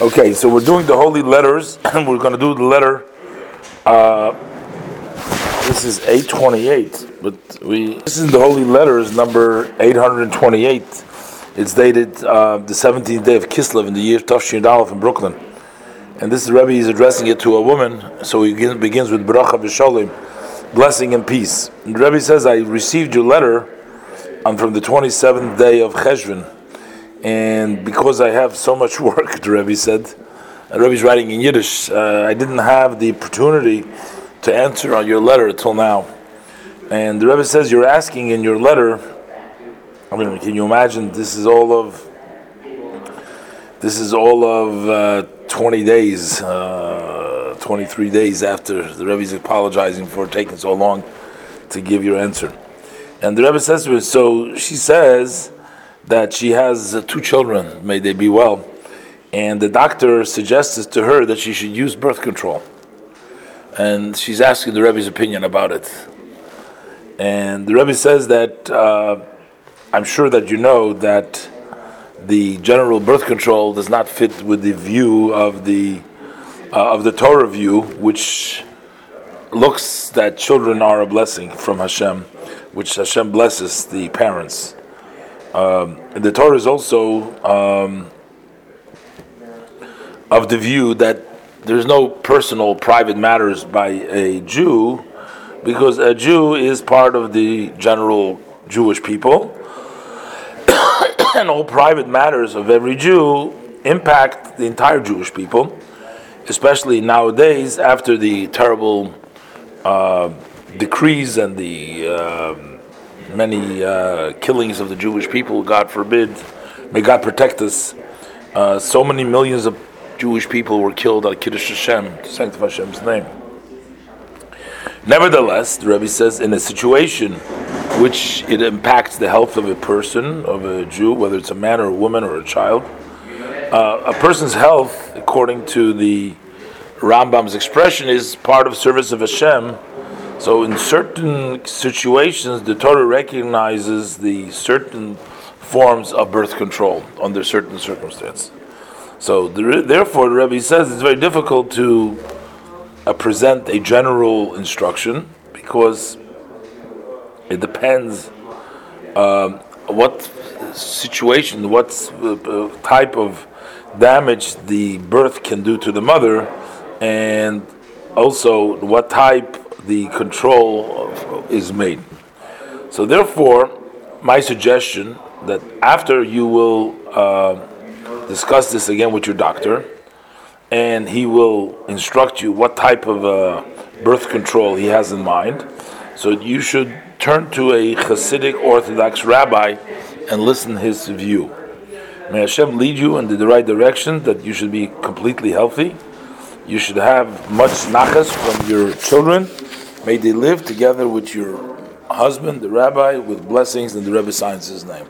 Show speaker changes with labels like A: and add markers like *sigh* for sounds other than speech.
A: Okay, so we're doing the holy letters, *clears throat* and we're going to do the letter. Uh, this is 828, but we. This is the holy letters number 828. It's dated uh, the 17th day of Kislev in the year Tafshin Aleph in Brooklyn. And this Rebbe is addressing it to a woman, so he begins with Bracha V'Sholim, blessing and peace. And the Rebbe says, I received your letter on from the 27th day of Cheshvan and because I have so much *laughs* work, *laughs* the Rebbe said, and Rebbe's writing in Yiddish, uh, I didn't have the opportunity to answer on your letter till now. And the Rebbe says, You're asking in your letter, I mean, can you imagine this is all of this is all of uh, 20 days, uh, 23 days after the Rebbe's apologizing for taking so long to give your answer. And the Rebbe says to her, so she says, that she has two children, may they be well, and the doctor suggests to her that she should use birth control. And she's asking the Rebbe's opinion about it. And the Rebbe says that uh, I'm sure that you know that the general birth control does not fit with the view of the uh, of the Torah view, which looks that children are a blessing from Hashem, which Hashem blesses the parents. Um, the Torah is also um, of the view that there's no personal, private matters by a Jew, because a Jew is part of the general Jewish people, *coughs* and all private matters of every Jew impact the entire Jewish people, especially nowadays after the terrible uh, decrees and the uh, many uh, killings of the Jewish people, God forbid. May God protect us. Uh, so many millions of Jewish people were killed at Kiddush Hashem, to sanctify Hashem's name. Nevertheless, the Rebbe says, in a situation which it impacts the health of a person, of a Jew, whether it's a man or a woman or a child, uh, a person's health, according to the Rambam's expression, is part of service of Hashem so in certain situations, the Torah recognizes the certain forms of birth control under certain circumstances. So the, therefore, the Rebbe says it's very difficult to uh, present a general instruction because it depends um, what situation, what uh, type of damage the birth can do to the mother, and also what type the control is made. So therefore, my suggestion that after you will uh, discuss this again with your doctor, and he will instruct you what type of uh, birth control he has in mind. So you should turn to a Hasidic Orthodox rabbi and listen his view. May Hashem lead you in the right direction that you should be completely healthy. You should have much nachas from your children May they live together with your husband, the rabbi, with blessings, and the Rebbe signs his name.